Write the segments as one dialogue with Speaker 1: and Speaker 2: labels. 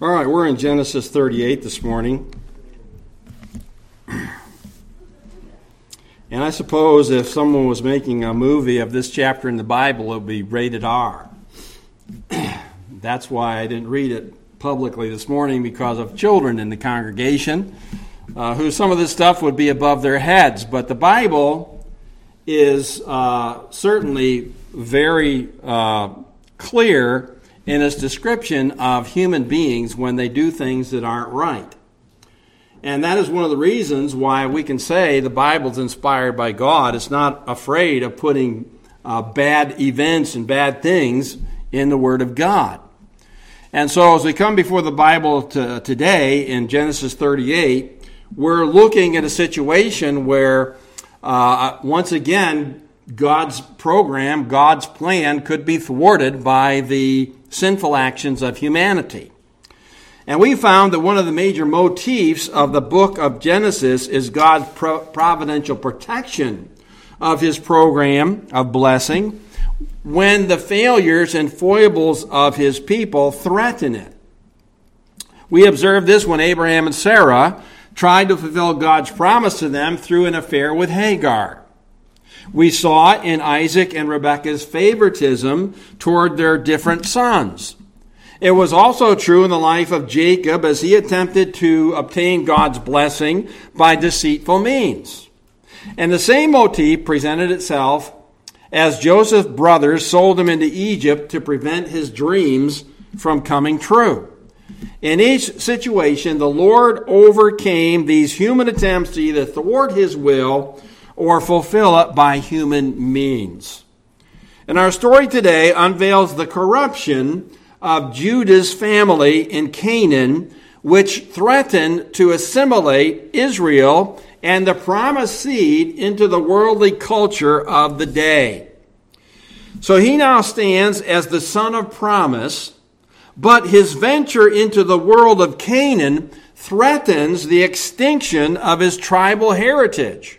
Speaker 1: All right, we're in Genesis 38 this morning. And I suppose if someone was making a movie of this chapter in the Bible, it would be rated R. That's why I didn't read it publicly this morning because of children in the congregation uh, who some of this stuff would be above their heads. But the Bible is uh, certainly very uh, clear in its description of human beings when they do things that aren't right. And that is one of the reasons why we can say the Bible's inspired by God. It's not afraid of putting uh, bad events and bad things in the Word of God. And so, as we come before the Bible to, today in Genesis 38, we're looking at a situation where, uh, once again, God's program, God's plan could be thwarted by the sinful actions of humanity. And we found that one of the major motifs of the book of Genesis is God's providential protection of his program of blessing when the failures and foibles of his people threaten it. We observed this when Abraham and Sarah tried to fulfill God's promise to them through an affair with Hagar. We saw in Isaac and Rebekah's favoritism toward their different sons. It was also true in the life of Jacob as he attempted to obtain God's blessing by deceitful means. And the same motif presented itself as Joseph's brothers sold him into Egypt to prevent his dreams from coming true. In each situation, the Lord overcame these human attempts to either thwart his will or fulfill it by human means. And our story today unveils the corruption of Judah's family in Canaan, which threatened to assimilate Israel and the promised seed into the worldly culture of the day. So he now stands as the son of promise, but his venture into the world of Canaan threatens the extinction of his tribal heritage.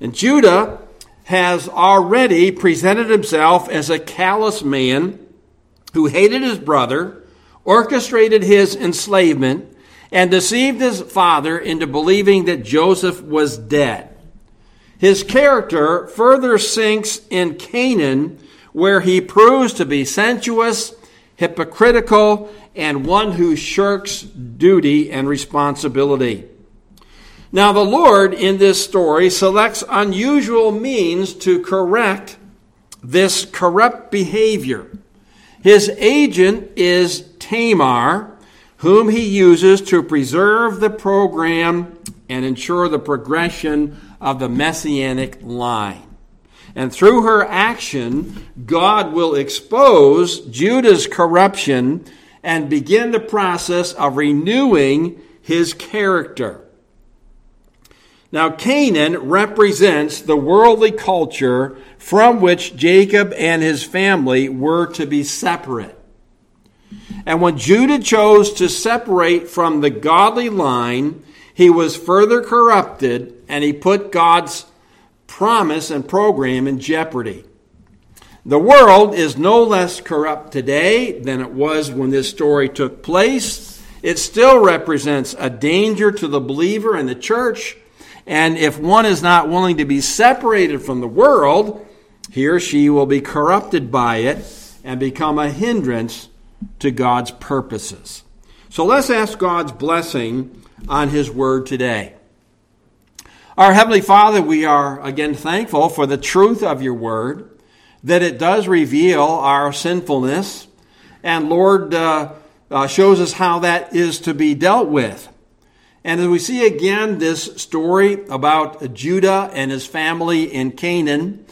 Speaker 1: And Judah has already presented himself as a callous man who hated his brother, orchestrated his enslavement, and deceived his father into believing that Joseph was dead. His character further sinks in Canaan, where he proves to be sensuous, hypocritical, and one who shirks duty and responsibility. Now, the Lord in this story selects unusual means to correct this corrupt behavior. His agent is Tamar, whom he uses to preserve the program and ensure the progression of the messianic line. And through her action, God will expose Judah's corruption and begin the process of renewing his character. Now, Canaan represents the worldly culture from which Jacob and his family were to be separate. And when Judah chose to separate from the godly line, he was further corrupted and he put God's promise and program in jeopardy. The world is no less corrupt today than it was when this story took place. It still represents a danger to the believer and the church and if one is not willing to be separated from the world, he or she will be corrupted by it and become a hindrance to God's purposes. So let's ask God's blessing on His Word today. Our Heavenly Father, we are again thankful for the truth of your Word, that it does reveal our sinfulness, and Lord, uh, uh, shows us how that is to be dealt with. And as we see again this story about Judah and his family in Canaan,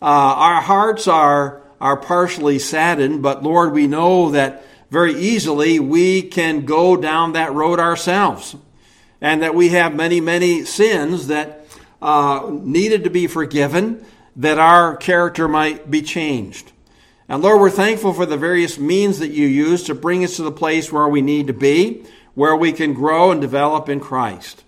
Speaker 1: uh, our hearts are, are partially saddened, but Lord, we know that very easily we can go down that road ourselves. And that we have many, many sins that uh, needed to be forgiven, that our character might be changed. And Lord, we're thankful for the various means that you use to bring us to the place where we need to be where we can grow and develop in Christ.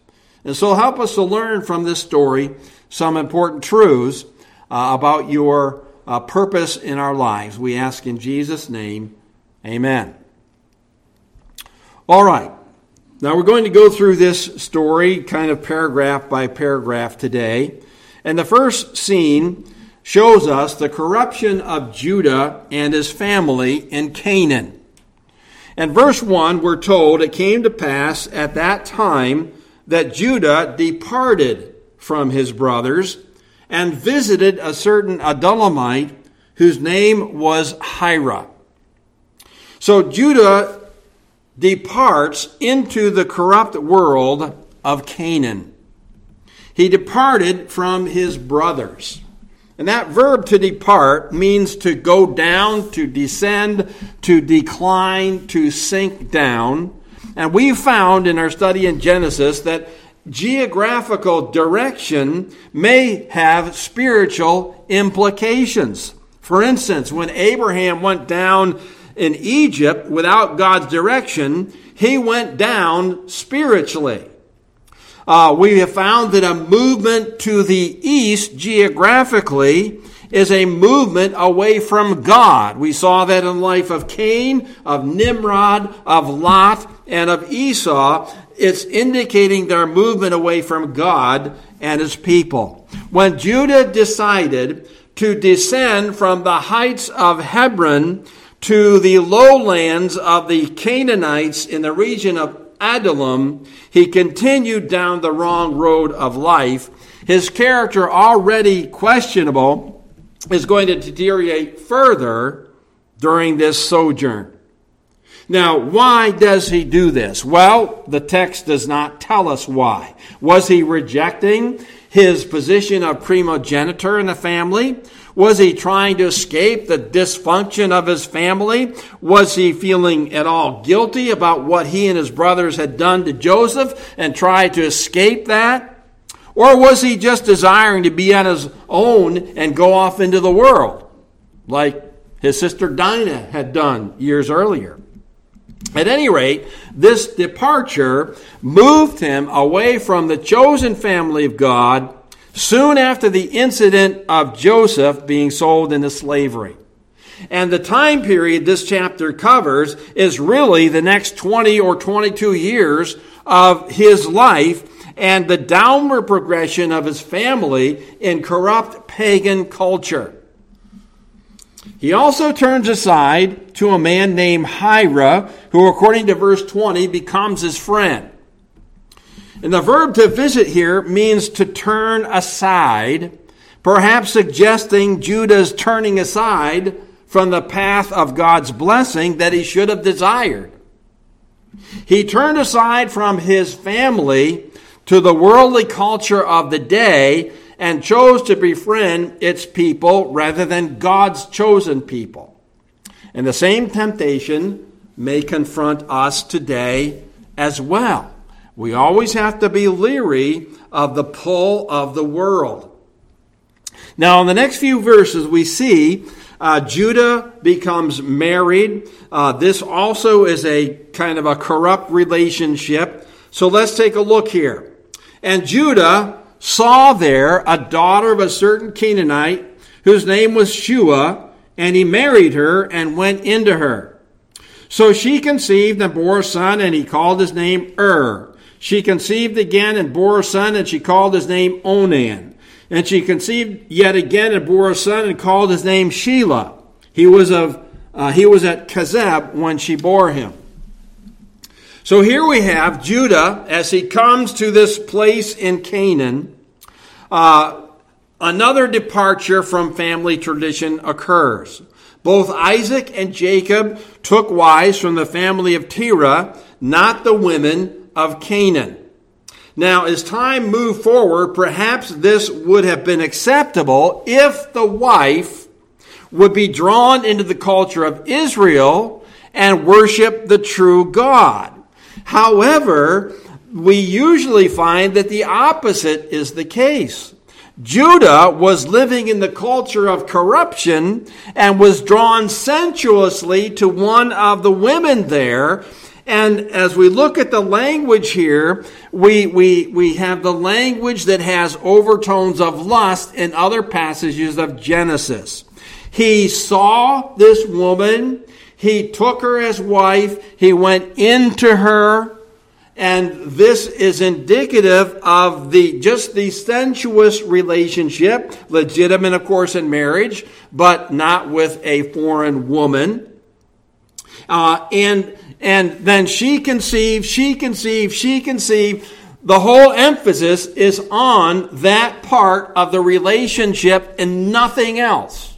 Speaker 1: And so help us to learn from this story some important truths uh, about your uh, purpose in our lives. We ask in Jesus' name, amen. All right. Now we're going to go through this story kind of paragraph by paragraph today. And the first scene shows us the corruption of Judah and his family in Canaan. And verse 1, we're told it came to pass at that time that Judah departed from his brothers and visited a certain Adullamite whose name was Hira. So Judah departs into the corrupt world of Canaan. He departed from his brothers. And that verb to depart means to go down, to descend, to decline, to sink down. And we found in our study in Genesis that geographical direction may have spiritual implications. For instance, when Abraham went down in Egypt without God's direction, he went down spiritually. Uh, we have found that a movement to the east geographically is a movement away from God. We saw that in the life of Cain, of Nimrod, of Lot, and of Esau. It's indicating their movement away from God and his people. When Judah decided to descend from the heights of Hebron to the lowlands of the Canaanites in the region of Adullam, he continued down the wrong road of life. His character, already questionable, is going to deteriorate further during this sojourn. Now, why does he do this? Well, the text does not tell us why. Was he rejecting his position of primogeniture in the family? Was he trying to escape the dysfunction of his family? Was he feeling at all guilty about what he and his brothers had done to Joseph and tried to escape that? Or was he just desiring to be on his own and go off into the world, like his sister Dinah had done years earlier? At any rate, this departure moved him away from the chosen family of God soon after the incident of Joseph being sold into slavery. And the time period this chapter covers is really the next 20 or 22 years of his life and the downward progression of his family in corrupt pagan culture. He also turns aside to a man named Hira, who, according to verse 20, becomes his friend. And the verb to visit here means to turn aside, perhaps suggesting Judah's turning aside from the path of God's blessing that he should have desired. He turned aside from his family to the worldly culture of the day and chose to befriend its people rather than God's chosen people. And the same temptation may confront us today as well. We always have to be leery of the pull of the world. Now, in the next few verses, we see uh, Judah becomes married. Uh, this also is a kind of a corrupt relationship. So let's take a look here. And Judah saw there a daughter of a certain Canaanite whose name was Shua, and he married her and went into her. So she conceived and bore a son, and he called his name Ur. She conceived again and bore a son, and she called his name Onan. And she conceived yet again and bore a son, and called his name Shelah. He was of uh, he was at Chezib when she bore him. So here we have Judah as he comes to this place in Canaan. Uh, another departure from family tradition occurs. Both Isaac and Jacob took wives from the family of Terah, not the women of Canaan. Now, as time moved forward, perhaps this would have been acceptable if the wife would be drawn into the culture of Israel and worship the true God. However, we usually find that the opposite is the case. Judah was living in the culture of corruption and was drawn sensuously to one of the women there. And as we look at the language here, we, we, we have the language that has overtones of lust in other passages of Genesis. He saw this woman He took her as wife. He went into her. And this is indicative of the just the sensuous relationship, legitimate, of course, in marriage, but not with a foreign woman. Uh, and and then she conceived, she conceived, she conceived. The whole emphasis is on that part of the relationship and nothing else.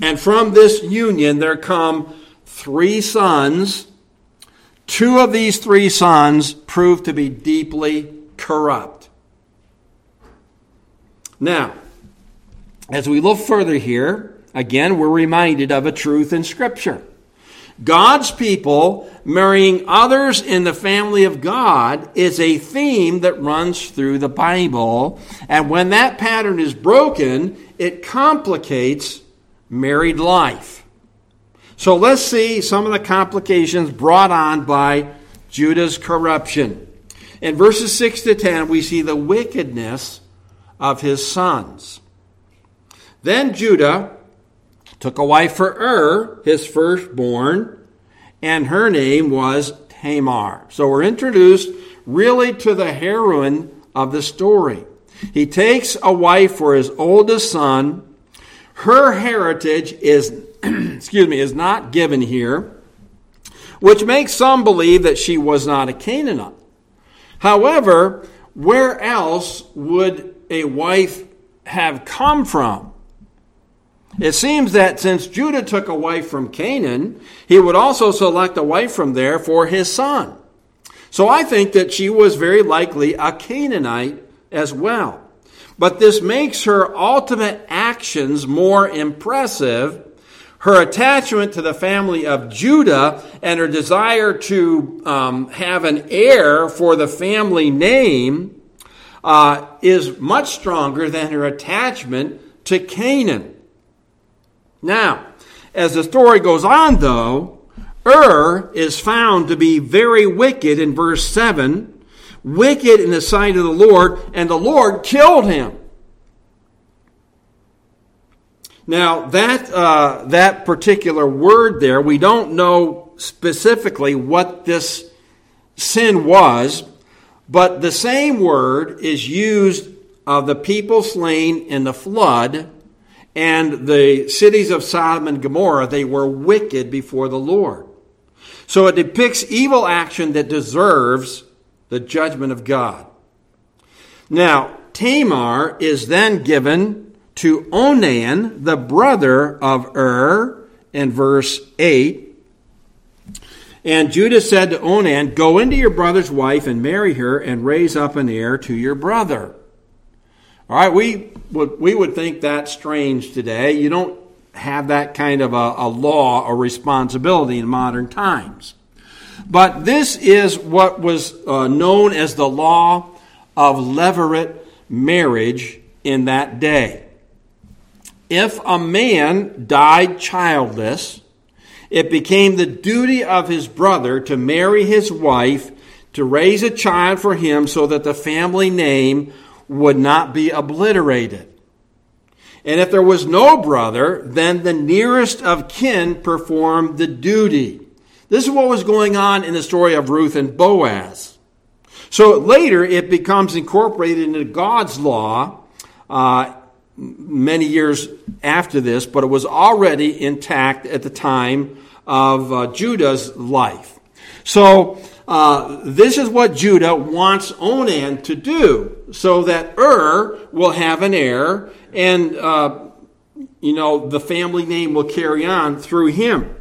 Speaker 1: And from this union there come three sons. Two of these three sons proved to be deeply corrupt. Now, as we look further here, again, we're reminded of a truth in Scripture. God's people marrying others in the family of God is a theme that runs through the Bible. And when that pattern is broken, it complicates married life. So let's see some of the complications brought on by Judah's corruption. In verses 6 to 10, we see the wickedness of his sons. Then Judah took a wife for Ur, his firstborn, and her name was Tamar. So we're introduced really to the heroine of the story. He takes a wife for his oldest son. Her heritage is, excuse me, is not given here, which makes some believe that she was not a Canaanite. However, where else would a wife have come from? It seems that since Judah took a wife from Canaan, he would also select a wife from there for his son. So I think that she was very likely a Canaanite as well. But this makes her ultimate actions more impressive. Her attachment to the family of Judah and her desire to um, have an heir for the family name uh, is much stronger than her attachment to Canaan. Now, as the story goes on, though, Ur is found to be very wicked in verse 7, wicked in the sight of the Lord, and the Lord killed him. Now, that, uh, that particular word there, we don't know specifically what this sin was, but the same word is used of the people slain in the flood and the cities of Sodom and Gomorrah, they were wicked before the Lord. So it depicts evil action that deserves the judgment of God. Now, Tamar is then given to Onan, the brother of Ur, in verse 8. And Judah said to Onan, Go into your brother's wife and marry her and raise up an heir to your brother. All right, we would, we would think that strange today. You don't have that kind of a, a law or responsibility in modern times. But this is what was uh, known as the law of levirate marriage in that day. If a man died childless, it became the duty of his brother to marry his wife, to raise a child for him so that the family name would not be obliterated. And if there was no brother, then the nearest of kin performed the duty. This is what was going on in the story of Ruth and Boaz. So later it becomes incorporated into God's law uh, many years after this, but it was already intact at the time of uh, Judah's life. So uh, this is what Judah wants Onan to do so that Ur will have an heir and, uh, you know, the family name will carry on through him.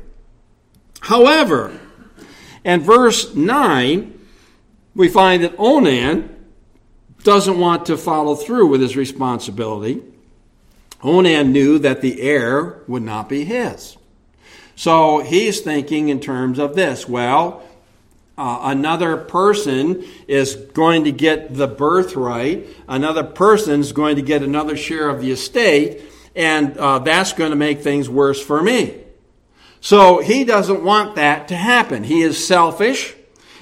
Speaker 1: However, in verse 9, we find that Onan doesn't want to follow through with his responsibility. Onan knew that the heir would not be his. So he's thinking in terms of this well, uh, another person is going to get the birthright, another person is going to get another share of the estate, and uh, that's going to make things worse for me. So he doesn't want that to happen. He is selfish,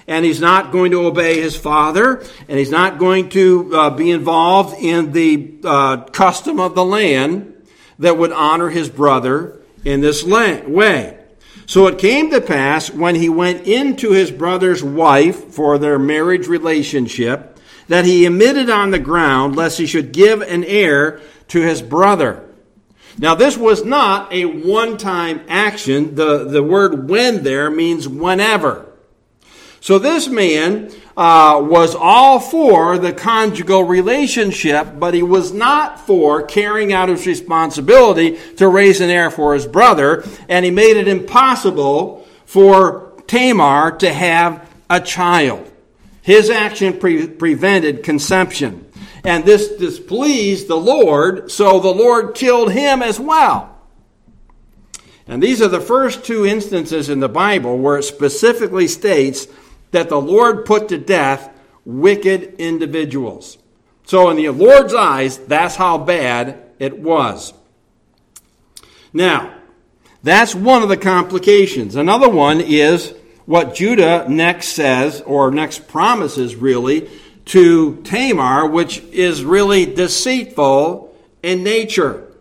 Speaker 1: and he's not going to obey his father, and he's not going to uh, be involved in the uh, custom of the land that would honor his brother in this way. So it came to pass when he went into his brother's wife for their marriage relationship that he emitted on the ground lest he should give an heir to his brother. Now, this was not a one time action. The, the word when there means whenever. So this man uh, was all for the conjugal relationship, but he was not for carrying out his responsibility to raise an heir for his brother, and he made it impossible for Tamar to have a child. His action pre- prevented conception. And this displeased the Lord, so the Lord killed him as well. And these are the first two instances in the Bible where it specifically states that the Lord put to death wicked individuals. So, in the Lord's eyes, that's how bad it was. Now, that's one of the complications. Another one is what Judah next says, or next promises really, to Tamar, which is really deceitful in nature.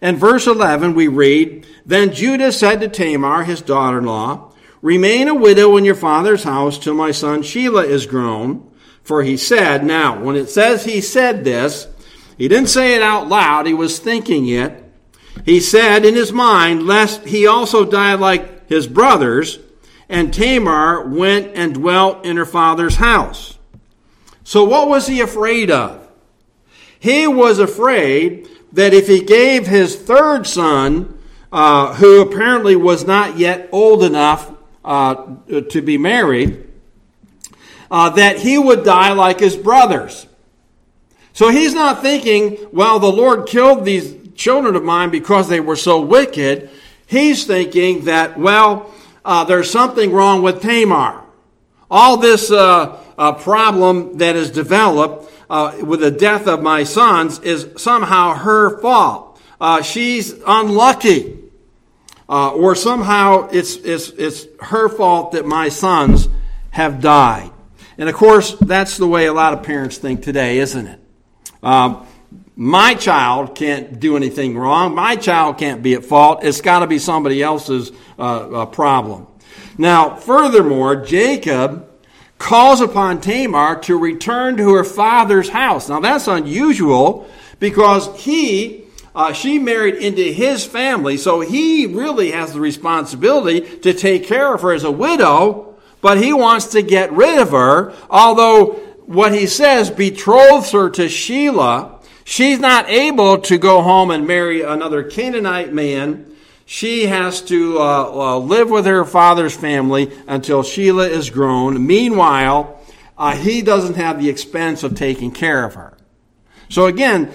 Speaker 1: In verse 11, we read Then Judah said to Tamar, his daughter in law, Remain a widow in your father's house till my son Shelah is grown. For he said, now, when it says he said this, he didn't say it out loud, he was thinking it. He said in his mind, lest he also die like his brothers. And Tamar went and dwelt in her father's house. So what was he afraid of? He was afraid that if he gave his third son, uh, who apparently was not yet old enough uh, to be married, uh, that he would die like his brothers. So he's not thinking, well, the Lord killed these children of mine because they were so wicked. He's thinking that, well, uh, there's something wrong with Tamar. All this uh, uh, problem that is developed uh, with the death of my sons is somehow her fault. she's unlucky uh, or somehow it's, it's, it's her fault that my sons have died. And of course, that's the way a lot of parents think today, isn't it? Um, my child can't do anything wrong. My child can't be at fault. It's got to be somebody else's uh, uh, problem. Now, furthermore, Jacob calls upon Tamar to return to her father's house. Now, that's unusual because he uh, she married into his family, so he really has the responsibility to take care of her as a widow, but he wants to get rid of her, although what he says betroths her to Shelah. She's not able to go home and marry another Canaanite man. She has to uh, uh, live with her father's family until Shelah is grown. Meanwhile, uh, he doesn't have the expense of taking care of her. So again,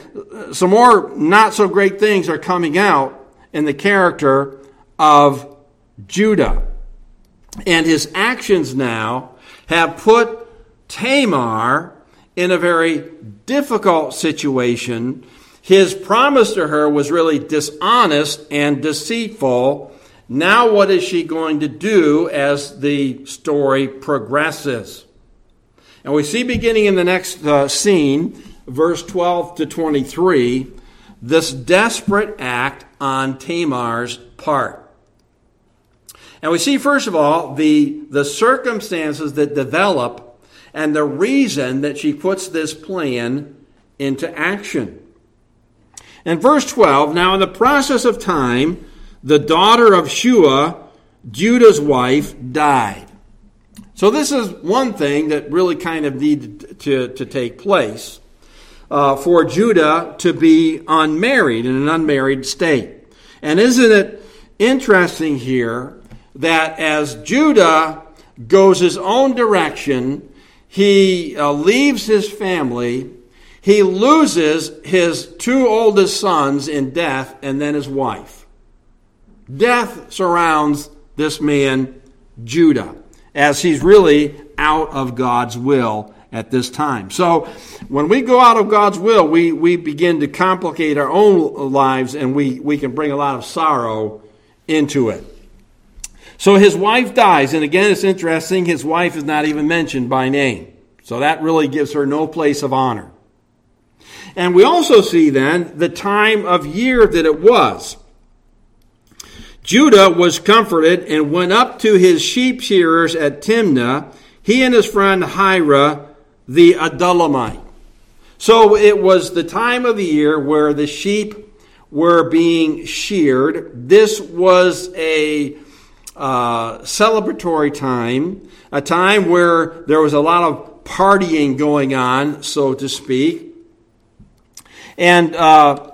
Speaker 1: some more not so great things are coming out in the character of Judah. And his actions now have put Tamar in a very difficult situation. His promise to her was really dishonest and deceitful. Now, what is she going to do as the story progresses? And we see beginning in the next uh, scene verse 12 to 23, this desperate act on Tamar's part. And we see, first of all, the, the circumstances that develop and the reason that she puts this plan into action. In verse 12, now in the process of time, the daughter of Shua, Judah's wife, died. So this is one thing that really kind of needed to, to take place uh, for Judah to be unmarried, in an unmarried state. And isn't it interesting here that as Judah goes his own direction, he uh, leaves his family, he loses his two oldest sons in death, and then his wife. Death surrounds this man, Judah, as he's really out of God's will at this time. So when we go out of God's will, we, we begin to complicate our own lives and we, we can bring a lot of sorrow into it. So his wife dies, and again, it's interesting, his wife is not even mentioned by name. So that really gives her no place of honor. And we also see then the time of year that it was. Judah was comforted and went up to his sheep shearers at Timnah, he and his friend Hira the Adullamite. So it was the time of the year where the sheep were being sheared. This was a uh, celebratory time, a time where there was a lot of partying going on, so to speak. And uh,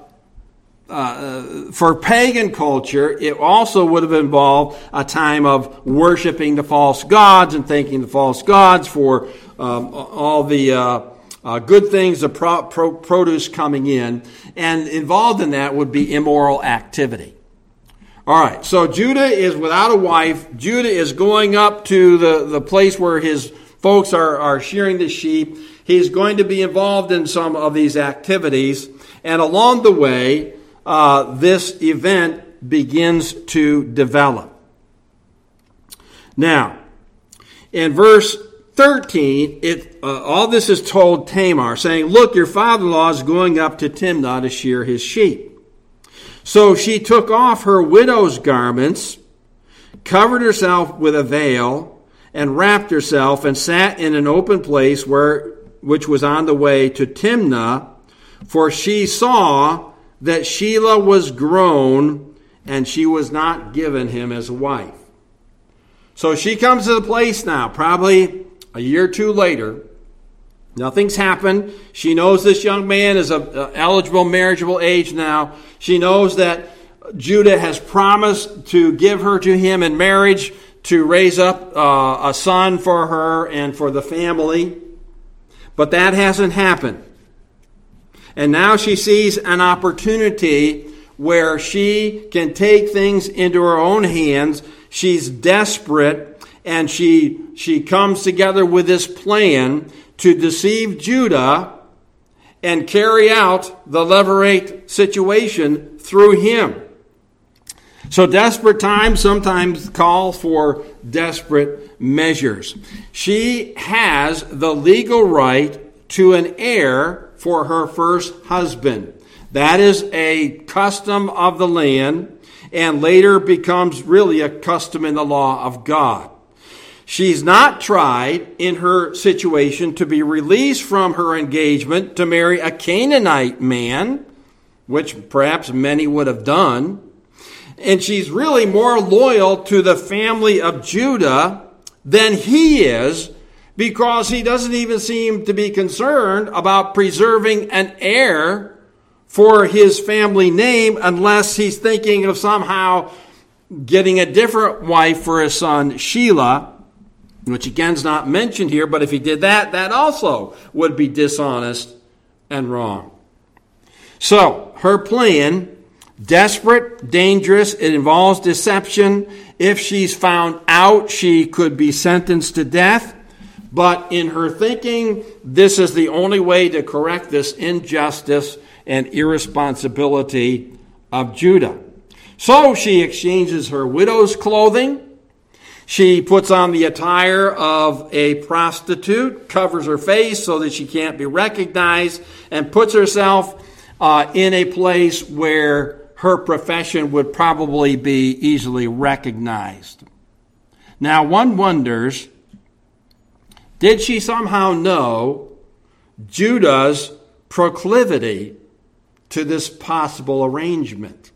Speaker 1: uh, for pagan culture, it also would have involved a time of worshiping the false gods and thanking the false gods for um, all the uh, uh, good things, the pro- pro- produce coming in. And involved in that would be immoral activity. All right, so Judah is without a wife. Judah is going up to the, the place where his folks are, are shearing the sheep. He's going to be involved in some of these activities. And along the way, uh, this event begins to develop. Now, in verse 13, it, uh, all this is told Tamar, saying, Look, your father in law is going up to Timnah to shear his sheep. So she took off her widow's garments, covered herself with a veil, and wrapped herself, and sat in an open place where, which was on the way to Timnah, for she saw that Shelah was grown and she was not given him as a wife. So she comes to the place now, probably a year or two later. Nothing's happened. She knows this young man is of eligible marriageable age now. She knows that Judah has promised to give her to him in marriage to raise up uh, a son for her and for the family. But that hasn't happened. And now she sees an opportunity where she can take things into her own hands. She's desperate and she, she comes together with this plan to deceive Judah and carry out the levirate situation through him. So desperate times sometimes call for desperate measures. She has the legal right to an heir for her first husband. That is a custom of the land and later becomes really a custom in the law of God. She's not tried in her situation to be released from her engagement to marry a Canaanite man, which perhaps many would have done. And she's really more loyal to the family of Judah than he is because he doesn't even seem to be concerned about preserving an heir for his family name unless he's thinking of somehow getting a different wife for his son Shelah, which again is not mentioned here, but if he did that, that also would be dishonest and wrong. So, her plan, desperate, dangerous, it involves deception. If she's found out, she could be sentenced to death. But in her thinking, this is the only way to correct this injustice and irresponsibility of Judah. So she exchanges her widow's clothing. She puts on the attire of a prostitute, covers her face so that she can't be recognized, and puts herself uh, in a place where her profession would probably be easily recognized. Now, one wonders did she somehow know Judah's proclivity to this possible arrangement?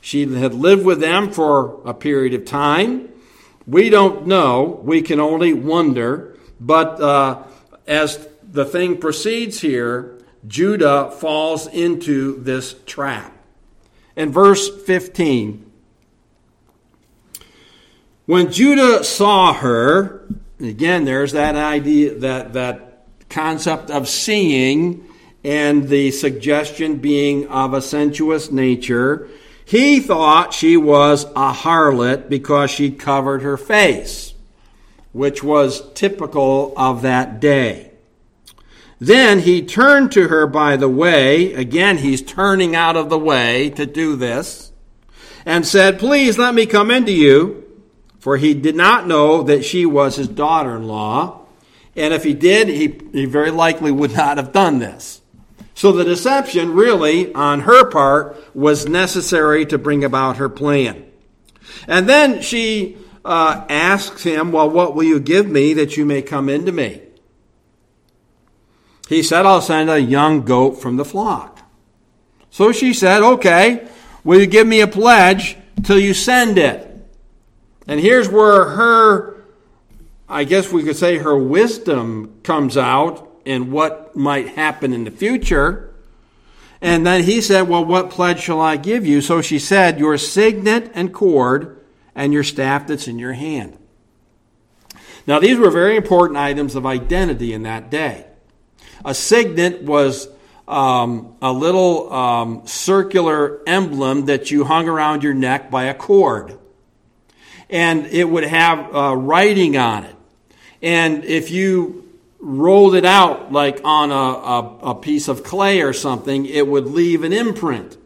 Speaker 1: She had lived with them for a period of time. We don't know. We can only wonder. But uh, as the thing proceeds here, Judah falls into this trap. In verse 15, when Judah saw her, Again, there's that idea, that, that concept of seeing and the suggestion being of a sensuous nature. He thought she was a harlot because she covered her face, which was typical of that day. Then he turned to her by the way, again, he's turning out of the way to do this, and said, Please let me come into you for he did not know that she was his daughter in law. And if he did, he, he very likely would not have done this. So the deception, really, on her part, was necessary to bring about her plan. And then she uh, asks him, Well, what will you give me that you may come into me? He said, I'll send a young goat from the flock. So she said, Okay, will you give me a pledge till you send it? And here's where her, I guess we could say, her wisdom comes out and what might happen in the future. And then he said, Well, what pledge shall I give you? So she said, Your signet and cord and your staff that's in your hand. Now, these were very important items of identity in that day. A signet was um, a little um, circular emblem that you hung around your neck by a cord. And it would have uh, writing on it. And if you rolled it out like on a, a, a piece of clay or something, it would leave an imprint.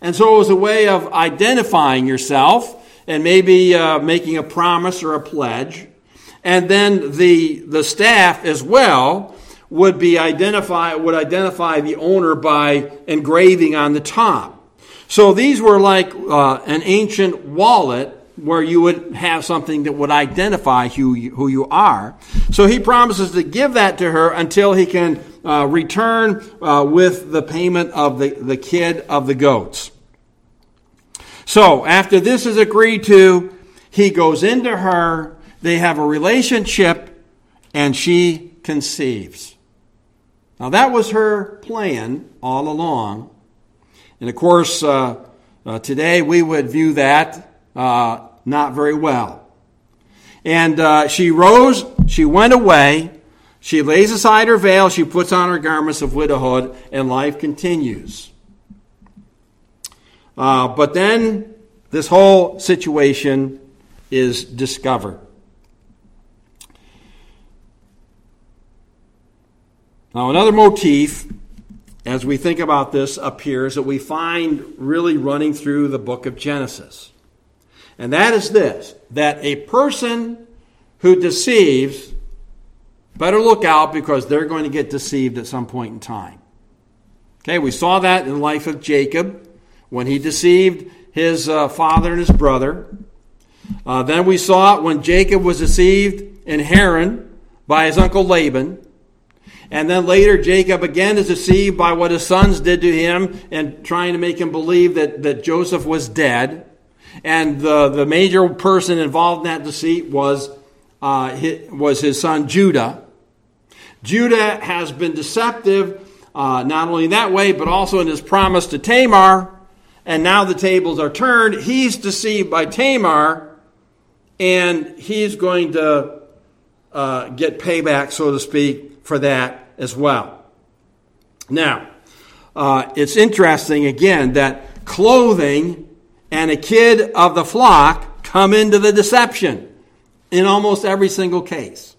Speaker 1: And so it was a way of identifying yourself and maybe uh, making a promise or a pledge. And then the, the staff as well would be identify would identify the owner by engraving on the top. So these were like uh, an ancient wallet where you would have something that would identify who you, who you are. So he promises to give that to her until he can uh, return uh, with the payment of the, the kid of the goats. So after this is agreed to, he goes into her, they have a relationship, and she conceives. Now, that was her plan all along. And of course, uh, uh, today we would view that uh, not very well. And uh, she rose, she went away, she lays aside her veil, she puts on her garments of widowhood, and life continues. Uh, but then this whole situation is discovered. Now, another motif as we think about this appears that we find really running through the book of Genesis. And that is this that a person who deceives better look out because they're going to get deceived at some point in time. Okay, we saw that in the life of Jacob when he deceived his uh, father and his brother. Uh, then we saw it when Jacob was deceived in Haran by his uncle Laban. And then later, Jacob again is deceived by what his sons did to him and trying to make him believe that, that Joseph was dead. And the, the major person involved in that deceit was, uh, his, was his son Judah. Judah has been deceptive, uh, not only in that way, but also in his promise to Tamar. And now the tables are turned. He's deceived by Tamar, and he's going to uh, get payback, so to speak, for that as well. Now, uh, it's interesting again that clothing and a kid of the flock come into the deception in almost every single case.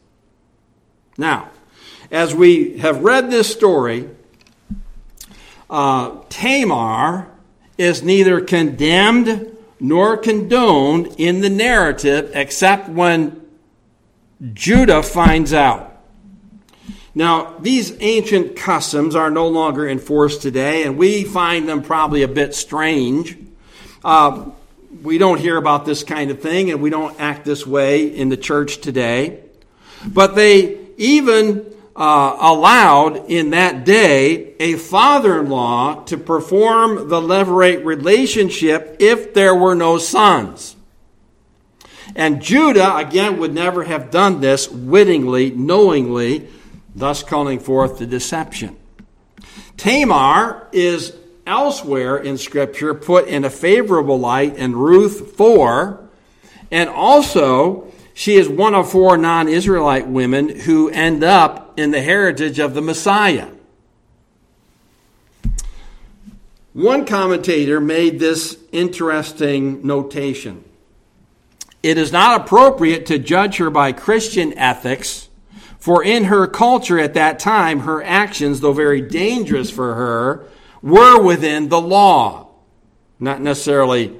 Speaker 1: Now, as we have read this story, uh, Tamar is neither condemned nor condoned in the narrative except when Judah finds out. Now, these ancient customs are no longer enforced today, and we find them probably a bit strange. Uh, we don't hear about this kind of thing, and we don't act this way in the church today. But they even uh, allowed in that day a father in law to perform the levirate relationship if there were no sons. And Judah, again, would never have done this wittingly, knowingly thus calling forth the deception. Tamar is elsewhere in Scripture put in a favorable light in Ruth 4, and also she is one of four non Israelite women who end up in the heritage of the Messiah. One commentator made this interesting notation. It is not appropriate to judge her by Christian ethics for in her culture at that time, her actions, though very dangerous for her, were within the law. Not necessarily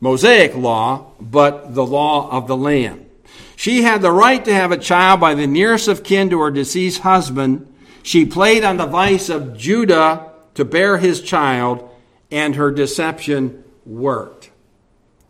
Speaker 1: Mosaic law, but the law of the land. She had the right to have a child by the nearest of kin to her deceased husband. She played on the vice of Judah to bear his child, and her deception worked.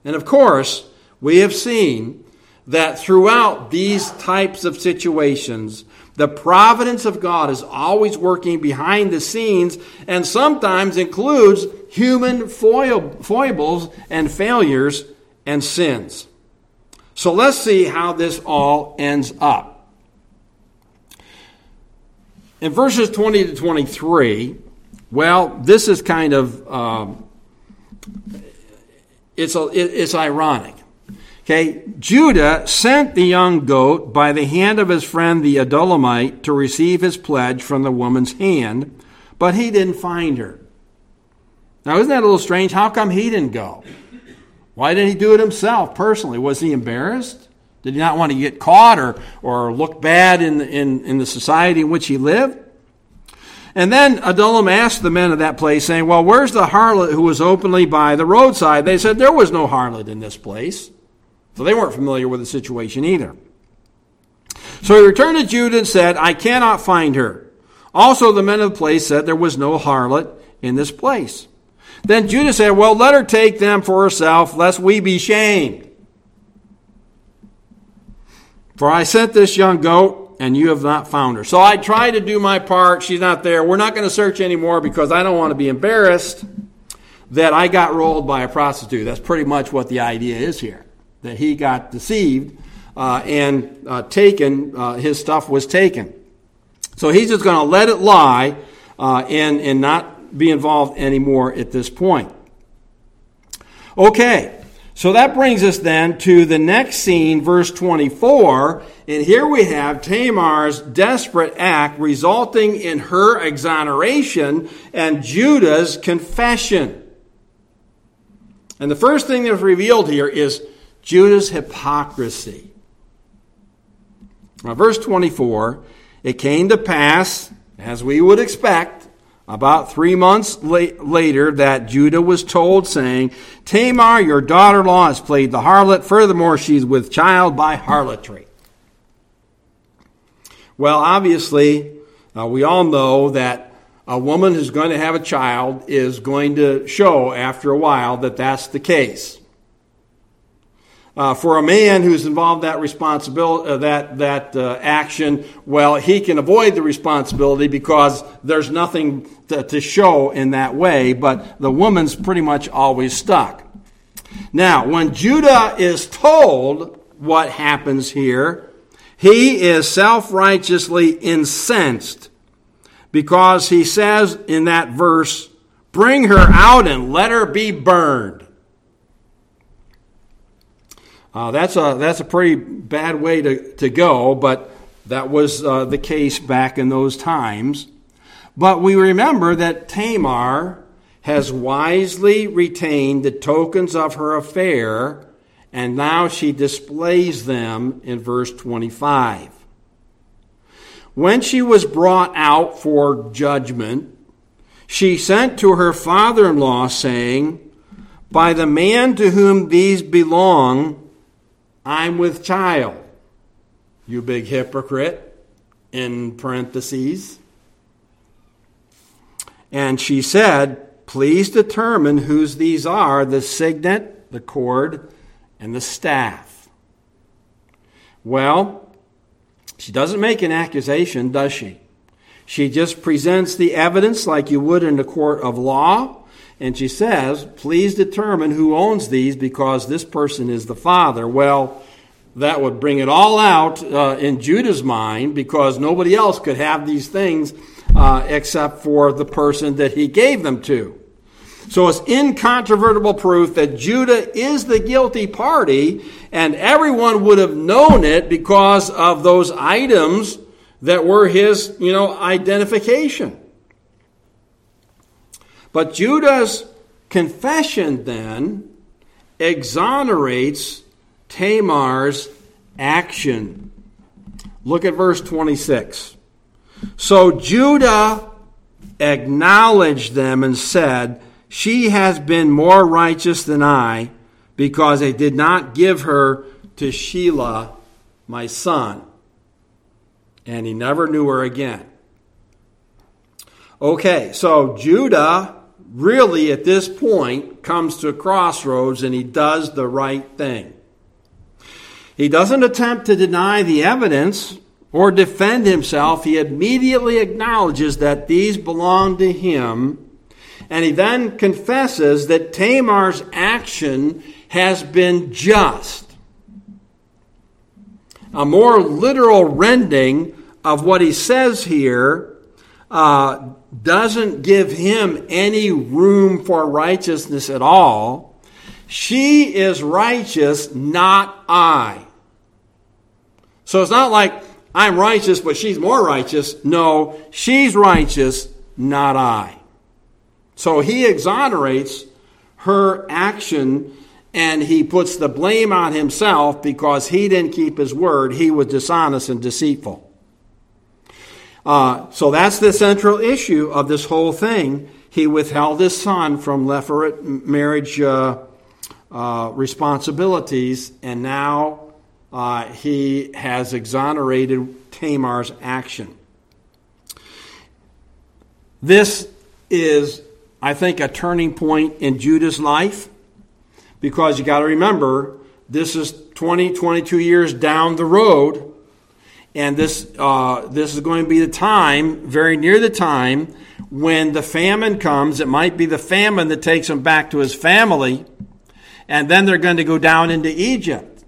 Speaker 1: And of course, we have seen that throughout these types of situations, the providence of God is always working behind the scenes and sometimes includes human foibles and failures and sins. So let's see how this all ends up. In verses 20 to 23, well, this is kind of um, it's, a, it's ironic. Okay, Judah sent the young goat by the hand of his friend the Adullamite to receive his pledge from the woman's hand, but he didn't find her. Now, isn't that a little strange? How come he didn't go? Why didn't he do it himself personally? Was he embarrassed? Did he not want to get caught or, or look bad in, in, in the society in which he lived? And then Adullam asked the men of that place, saying, Well, where's the harlot who was openly by the roadside? They said, There was no harlot in this place. So they weren't familiar with the situation either. So he returned to Judah and said, I cannot find her. Also, the men of the place said there was no harlot in this place. Then Judah said, Well, let her take them for herself, lest we be shamed. For I sent this young goat, and you have not found her. So I tried to do my part. She's not there. We're not going to search anymore because I don't want to be embarrassed that I got rolled by a prostitute. That's pretty much what the idea is here that he got deceived uh, and uh, taken, uh, his stuff was taken. So he's just going to let it lie uh, and, and not be involved anymore at this point. Okay, so that brings us then to the next scene, verse 24. And here we have Tamar's desperate act resulting in her exoneration and Judah's confession. And the first thing that's revealed here is Judah's hypocrisy. Now, verse 24 it came to pass, as we would expect, about three months later, that Judah was told, saying, Tamar, your daughter in law, has played the harlot. Furthermore, she's with child by harlotry. Well, obviously, uh, we all know that a woman who's going to have a child is going to show after a while that that's the case. Uh, for a man who's involved that responsibility, uh, that that uh, action, well, he can avoid the responsibility because there's nothing to, to show in that way. But the woman's pretty much always stuck. Now, when Judah is told what happens here, he is self righteously incensed because he says in that verse, Bring her out and let her be burned. Uh, that's, a, that's a pretty bad way to, to go, but that was uh, the case back in those times. But we remember that Tamar has wisely retained the tokens of her affair, and now she displays them in verse 25. When she was brought out for judgment, she sent to her father in law, saying, By the man to whom these belong, I'm with child. You big hypocrite, in parentheses. And she said, Please determine whose these are the signet, the cord, and the staff. Well, she doesn't make an accusation, does she? She just presents the evidence like you would in a court of law and she says, Please determine who owns these because this person is the father. Well, that would bring it all out uh, in Judah's mind because nobody else could have these things uh, except for the person that he gave them to. So it's incontrovertible proof that Judah is the guilty party, and everyone would have known it because of those items that were his, you know, identification. But Judah's confession then exonerates Tamar's action. Look at verse 26. So Judah acknowledged them and said, She has been more righteous than I, because I did not give her to Shelah, my son. And he never knew her again. Okay, so Judah really at this point comes to a crossroads and he does the right thing. He doesn't attempt to deny the evidence or defend himself. He immediately acknowledges that these belong to him. And he then confesses that Tamar's action has been just. A more literal rendering of what he says here uh, doesn't give him any room for righteousness at all. She is righteous, not I. So it's not like I'm righteous, but she's more righteous. No, she's righteous, not I. So he exonerates her action and he puts the blame on himself because he didn't keep his word. He was dishonest and deceitful. Uh, so that's the central issue of this whole thing. He withheld his son from levirate marriage uh, uh, responsibilities, and now uh, he has exonerated Tamar's action. This is, I think, a turning point in Judah's life because you got to remember this is 20, 22 years down the road and this, uh, this is going to be the time, very near the time, when the famine comes. It might be the famine that takes him back to his family. And then they're going to go down into Egypt.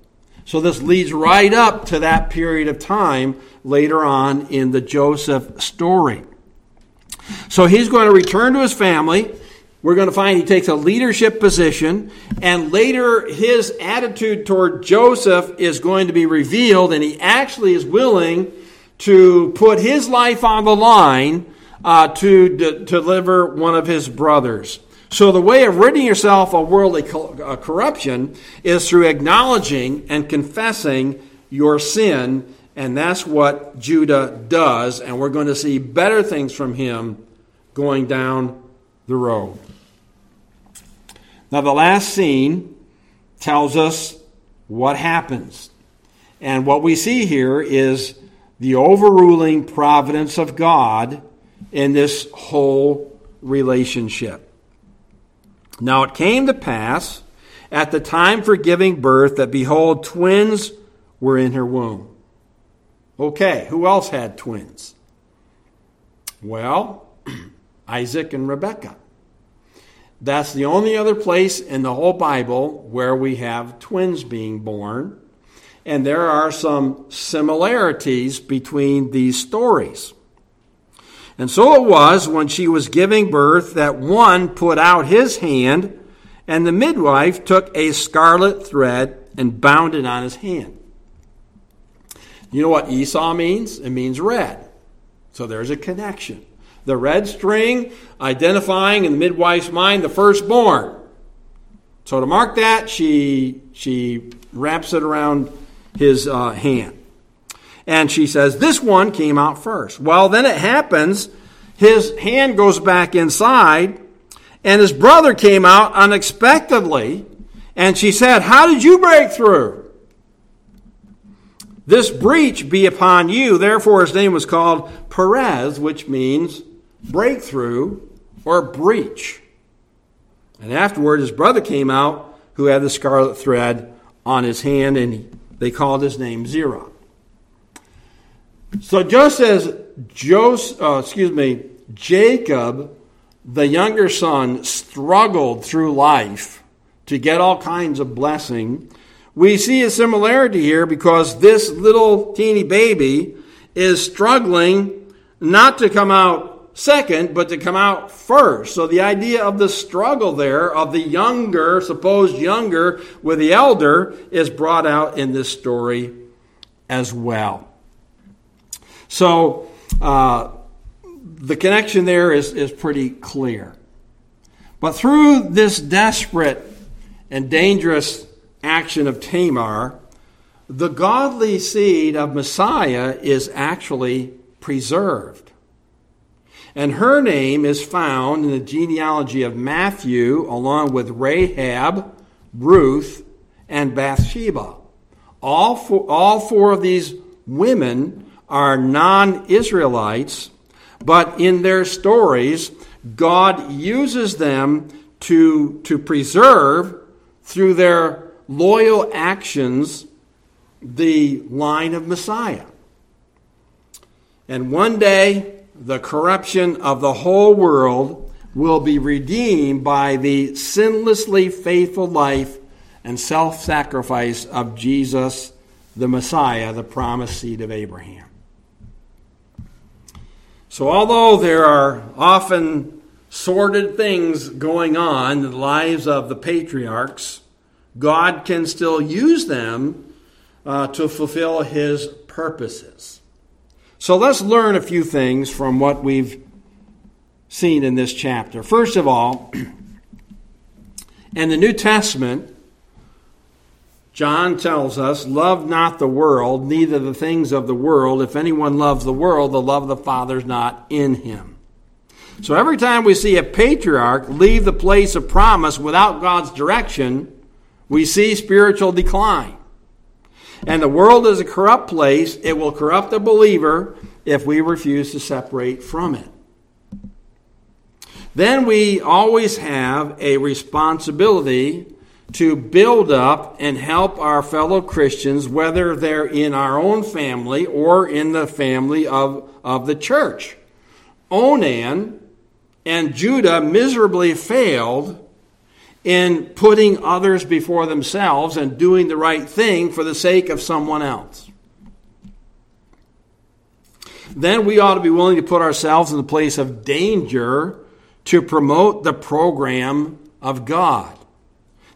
Speaker 1: So this leads right up to that period of time later on in the Joseph story. So he's going to return to his family we're going to find he takes a leadership position, and later his attitude toward Joseph is going to be revealed, and he actually is willing to put his life on the line uh, to d- deliver one of his brothers. So, the way of ridding yourself of worldly co- uh, corruption is through acknowledging and confessing your sin, and that's what Judah does, and we're going to see better things from him going down the road. Now, the last scene tells us what happens. And what we see here is the overruling providence of God in this whole relationship. Now, it came to pass at the time for giving birth that, behold, twins were in her womb. Okay, who else had twins? Well, Isaac and Rebekah. That's the only other place in the whole Bible where we have twins being born. And there are some similarities between these stories. And so it was when she was giving birth that one put out his hand, and the midwife took a scarlet thread and bound it on his hand. You know what Esau means? It means red. So there's a connection the red string identifying in the midwife's mind the firstborn. So to mark that, she, she wraps it around his uh, hand. And she says, This one came out first. Well, then it happens, his hand goes back inside, and his brother came out unexpectedly. And she said, How did you break through? This breach be upon you. Therefore, his name was called Perez, which means breakthrough or breach. And afterward, his brother came out who had the scarlet thread on his hand, and they called his name Zerah. So just as Joseph, uh, excuse me, Jacob, the younger son, struggled through life to get all kinds of blessing, we see a similarity here because this little teeny baby is struggling not to come out second, but to come out first. So the idea of the struggle there, of the younger, supposed younger, with the elder, is brought out in this story as well. So uh, the connection there is, is pretty clear. But through this desperate and dangerous action of Tamar, the godly seed of Messiah is actually preserved. And her name is found in the genealogy of Matthew, along with Rahab, Ruth, and Bathsheba. All four, all four of these women are non Israelites, but in their stories, God uses them to, to preserve through their loyal actions the line of Messiah. And one day, the corruption of the whole world will be redeemed by the sinlessly faithful life and self sacrifice of Jesus, the Messiah, the promised seed of Abraham. So, although there are often sordid things going on in the lives of the patriarchs, God can still use them uh, to fulfill his purposes. So let's learn a few things from what we've seen in this chapter. First of all, in the New Testament, John tells us, Love not the world, neither the things of the world. If anyone loves the world, the love of the Father is not in him. So every time we see a patriarch leave the place of promise without God's direction, we see spiritual decline. And the world is a corrupt place. It will corrupt the believer if we refuse to separate from it. Then we always have a responsibility to build up and help our fellow Christians, whether they're in our own family or in the family of, of the church. Onan and Judah miserably failed in putting others before themselves and doing the right thing for the sake of someone else. Then we ought to be willing to put ourselves in the place of danger to promote the program of God.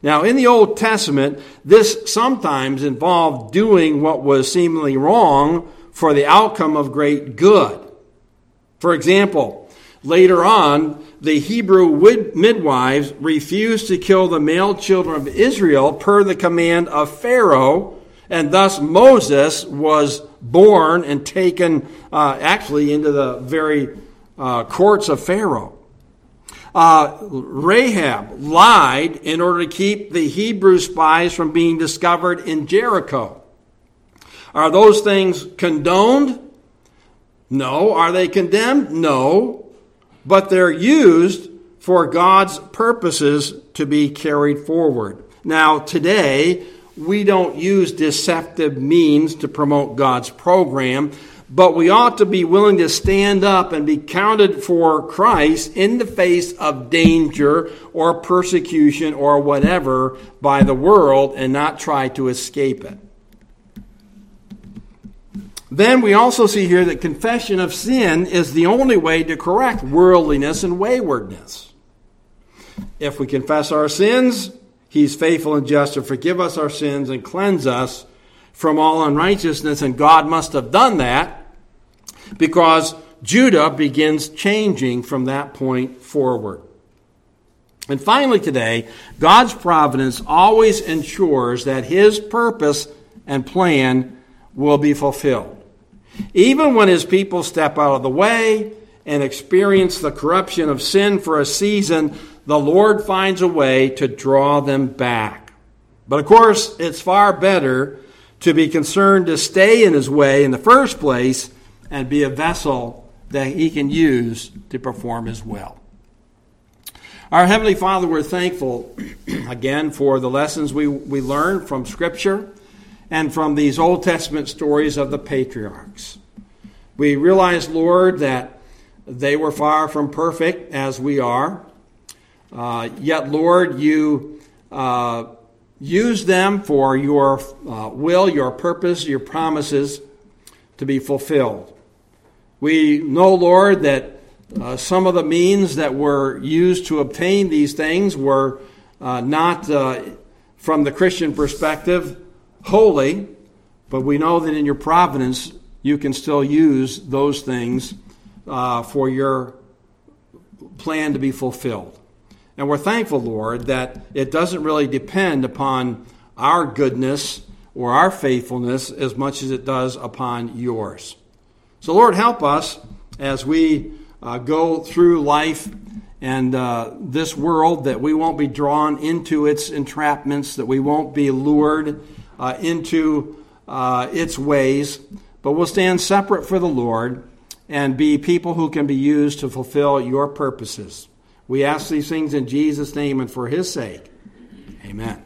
Speaker 1: Now, in the Old Testament, this sometimes involved doing what was seemingly wrong for the outcome of great good. For example, later on, the Hebrew midwives refused to kill the male children of Israel per the command of Pharaoh, and thus Moses was born and taken uh, actually into the very uh, courts of Pharaoh. Uh, Rahab lied in order to keep the Hebrew spies from being discovered in Jericho. Are those things condoned? No. Are they condemned? No but they're used for God's purposes to be carried forward. Now, today, we don't use deceptive means to promote God's program, but we ought to be willing to stand up and be counted for Christ in the face of danger or persecution or whatever by the world and not try to escape it. Then we also see here that confession of sin is the only way to correct worldliness and waywardness. If we confess our sins, He's faithful and just to forgive us our sins and cleanse us from all unrighteousness. And God must have done that because Judah begins changing from that point forward. And finally, today, God's providence always ensures that His purpose and plan will be fulfilled. Even when his people step out of the way and experience the corruption of sin for a season, the Lord finds a way to draw them back. But of course, it's far better to be concerned to stay in his way in the first place and be a vessel that he can use to perform his will. Our Heavenly Father, we're thankful again for the lessons we, we learn from Scripture and from these Old Testament stories of the patriarchs. We realize, Lord, that they were far from perfect as we are. Uh, yet, Lord, you uh, use them for your uh, will, your purpose, your promises to be fulfilled. We know, Lord, that uh, some of the means that were used to obtain these things were uh, not, uh, from the Christian perspective, holy, but we know that in your providence you can still use those things uh, for your plan to be fulfilled. And we're thankful, Lord, that it doesn't really depend upon our goodness or our faithfulness as much as it does upon yours. So, Lord, help us as we uh, go through life and uh, this world that we won't be drawn into its entrapments, that we won't be lured uh, into uh, its ways, but we'll stand separate for the Lord and be people who can be used to fulfill your purposes. We ask these things in Jesus' name and for his sake. Amen.